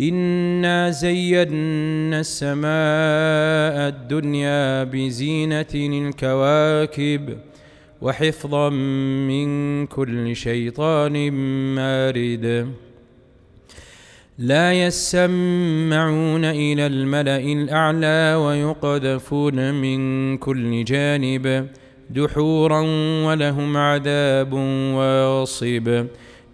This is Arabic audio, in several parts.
انا زينا السماء الدنيا بزينه الكواكب وحفظا من كل شيطان مارد لا يسمعون إلى الملا الاعلى ويقذفون من كل جانب دحورا ولهم عذاب واصب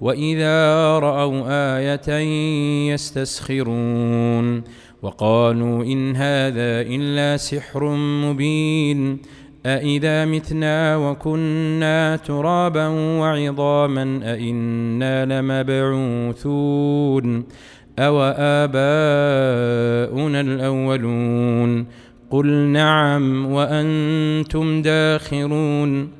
وإذا رأوا آية يستسخرون وقالوا إن هذا إلا سحر مبين أإذا متنا وكنا ترابا وعظاما أإنا لمبعوثون أو آباؤنا الأولون قل نعم وأنتم داخرون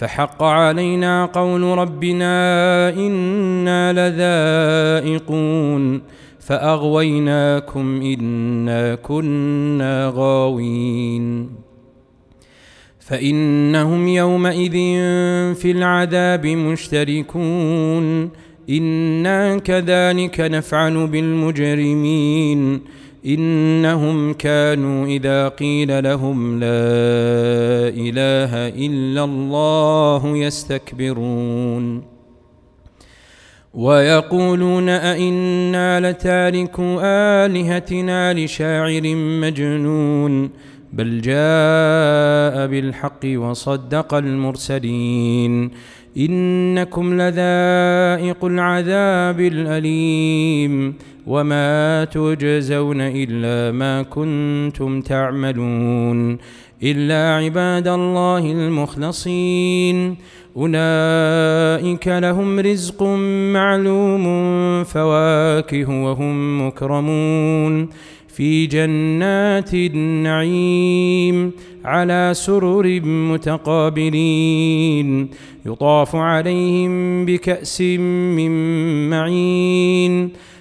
فحق علينا قول ربنا إنا لذائقون فأغويناكم إنا كنا غاوين فإنهم يومئذ في العذاب مشتركون إنا كذلك نفعل بالمجرمين إنهم كانوا إذا قيل لهم لا إله إلا الله يستكبرون. ويقولون أئنا لتاركوا آلهتنا لشاعر مجنون بل جاء بالحق وصدق المرسلين. إنكم لذائق العذاب الأليم. وما تجزون الا ما كنتم تعملون الا عباد الله المخلصين اولئك لهم رزق معلوم فواكه وهم مكرمون في جنات النعيم على سرر متقابلين يطاف عليهم بكأس من معين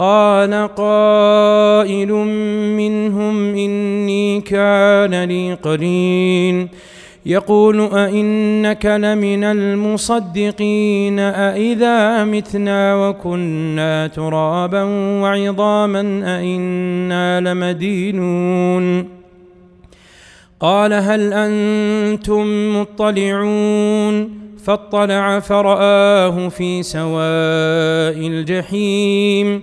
قال قائل منهم إني كان لي قرين. يقول أئنك لمن المصدقين أئذا متنا وكنا ترابا وعظاما أئنا لمدينون. قال هل أنتم مطلعون؟ فاطلع فرآه في سواء الجحيم.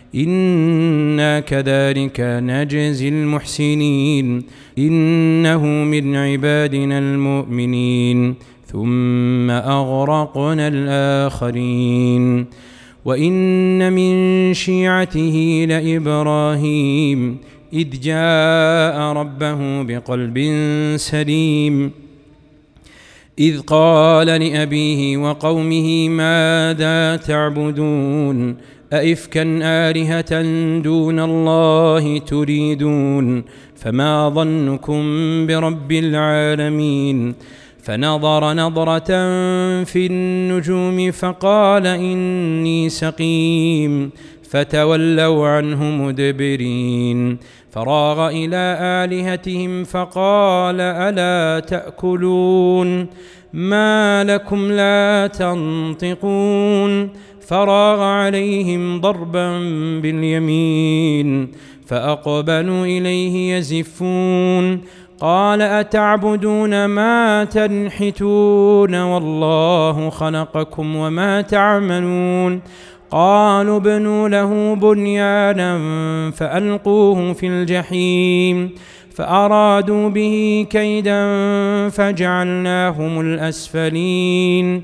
أنا كذلك نجزي المحسنين انه من عبادنا المؤمنين ثم اغرقنا الاخرين وان من شيعته لابراهيم اذ جاء ربه بقلب سليم اذ قال لابيه وقومه ماذا تعبدون أئفكا آلهة دون الله تريدون؟ فما ظنكم برب العالمين؟ فنظر نظرة في النجوم فقال إني سقيم. فتولوا عنه مدبرين. فراغ إلى آلهتهم فقال ألا تأكلون؟ ما لكم لا تنطقون. فراغ عليهم ضربا باليمين فأقبلوا إليه يزفون قال أتعبدون ما تنحتون والله خلقكم وما تعملون قالوا ابنوا له بنيانا فألقوه في الجحيم فأرادوا به كيدا فجعلناهم الأسفلين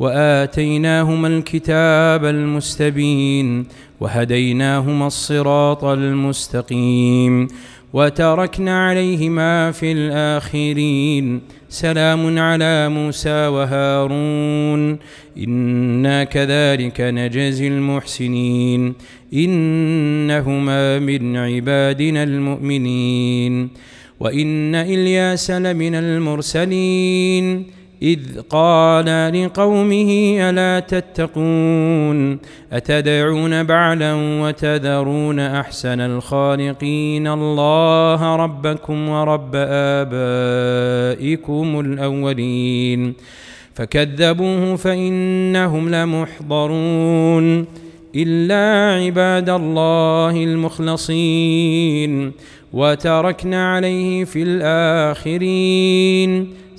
وآتيناهما الكتاب المستبين وهديناهما الصراط المستقيم وتركنا عليهما في الآخرين سلام على موسى وهارون إنا كذلك نجزي المحسنين إنهما من عبادنا المؤمنين وإن إلياس لمن المرسلين إذ قال لقومه ألا تتقون؟ أتدعون بعلا وتذرون أحسن الخالقين الله ربكم ورب آبائكم الأولين؟ فكذبوه فإنهم لمحضرون إلا عباد الله المخلصين وتركنا عليه في الآخرين.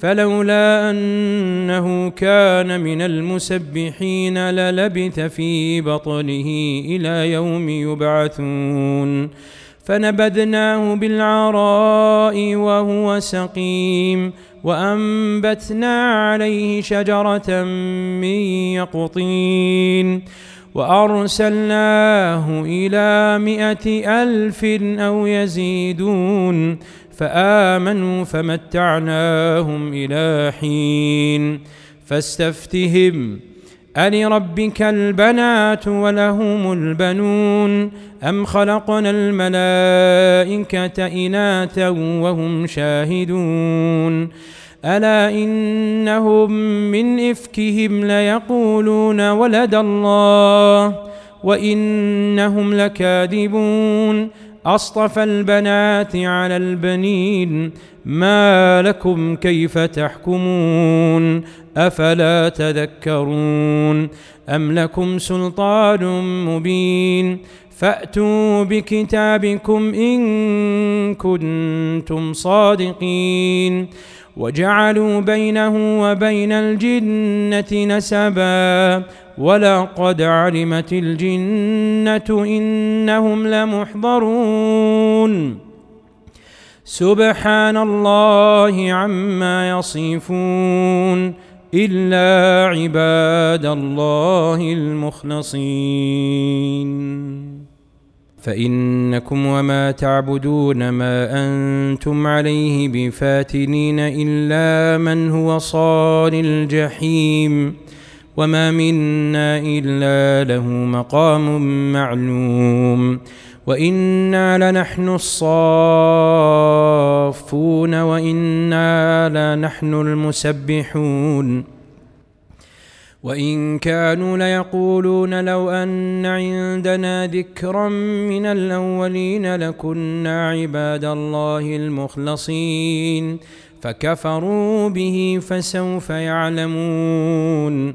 فلولا أنه كان من المسبحين للبث في بطنه إلى يوم يبعثون. فنبذناه بالعراء وهو سقيم وأنبتنا عليه شجرة من يقطين وأرسلناه إلى مائه ألف أو يزيدون. فآمنوا فمتعناهم إلى حين فاستفتهم ألربك البنات ولهم البنون أم خلقنا الملائكة إناثا وهم شاهدون؟ ألا إنهم من إفكهم ليقولون ولد الله؟ وإنهم لكاذبون. أصطفى البنات على البنين ما لكم كيف تحكمون؟ أفلا تذكرون؟ أم لكم سلطان مبين؟ فأتوا بكتابكم إن كنتم صادقين. وجعلوا بينه وبين الجنة نسبا ولقد علمت الجنة إنهم لمحضرون سبحان الله عما يصفون إلا عباد الله المخلصين فإنكم وما تعبدون ما أنتم عليه بفاتنين إلا من هو صال الجحيم وما منا الا له مقام معلوم وأنا لنحن الصافون وأنا لنحن المسبحون وان كانوا ليقولون لو ان عندنا ذكرا من الاولين لكنا عباد الله المخلصين فكفروا به فسوف يعلمون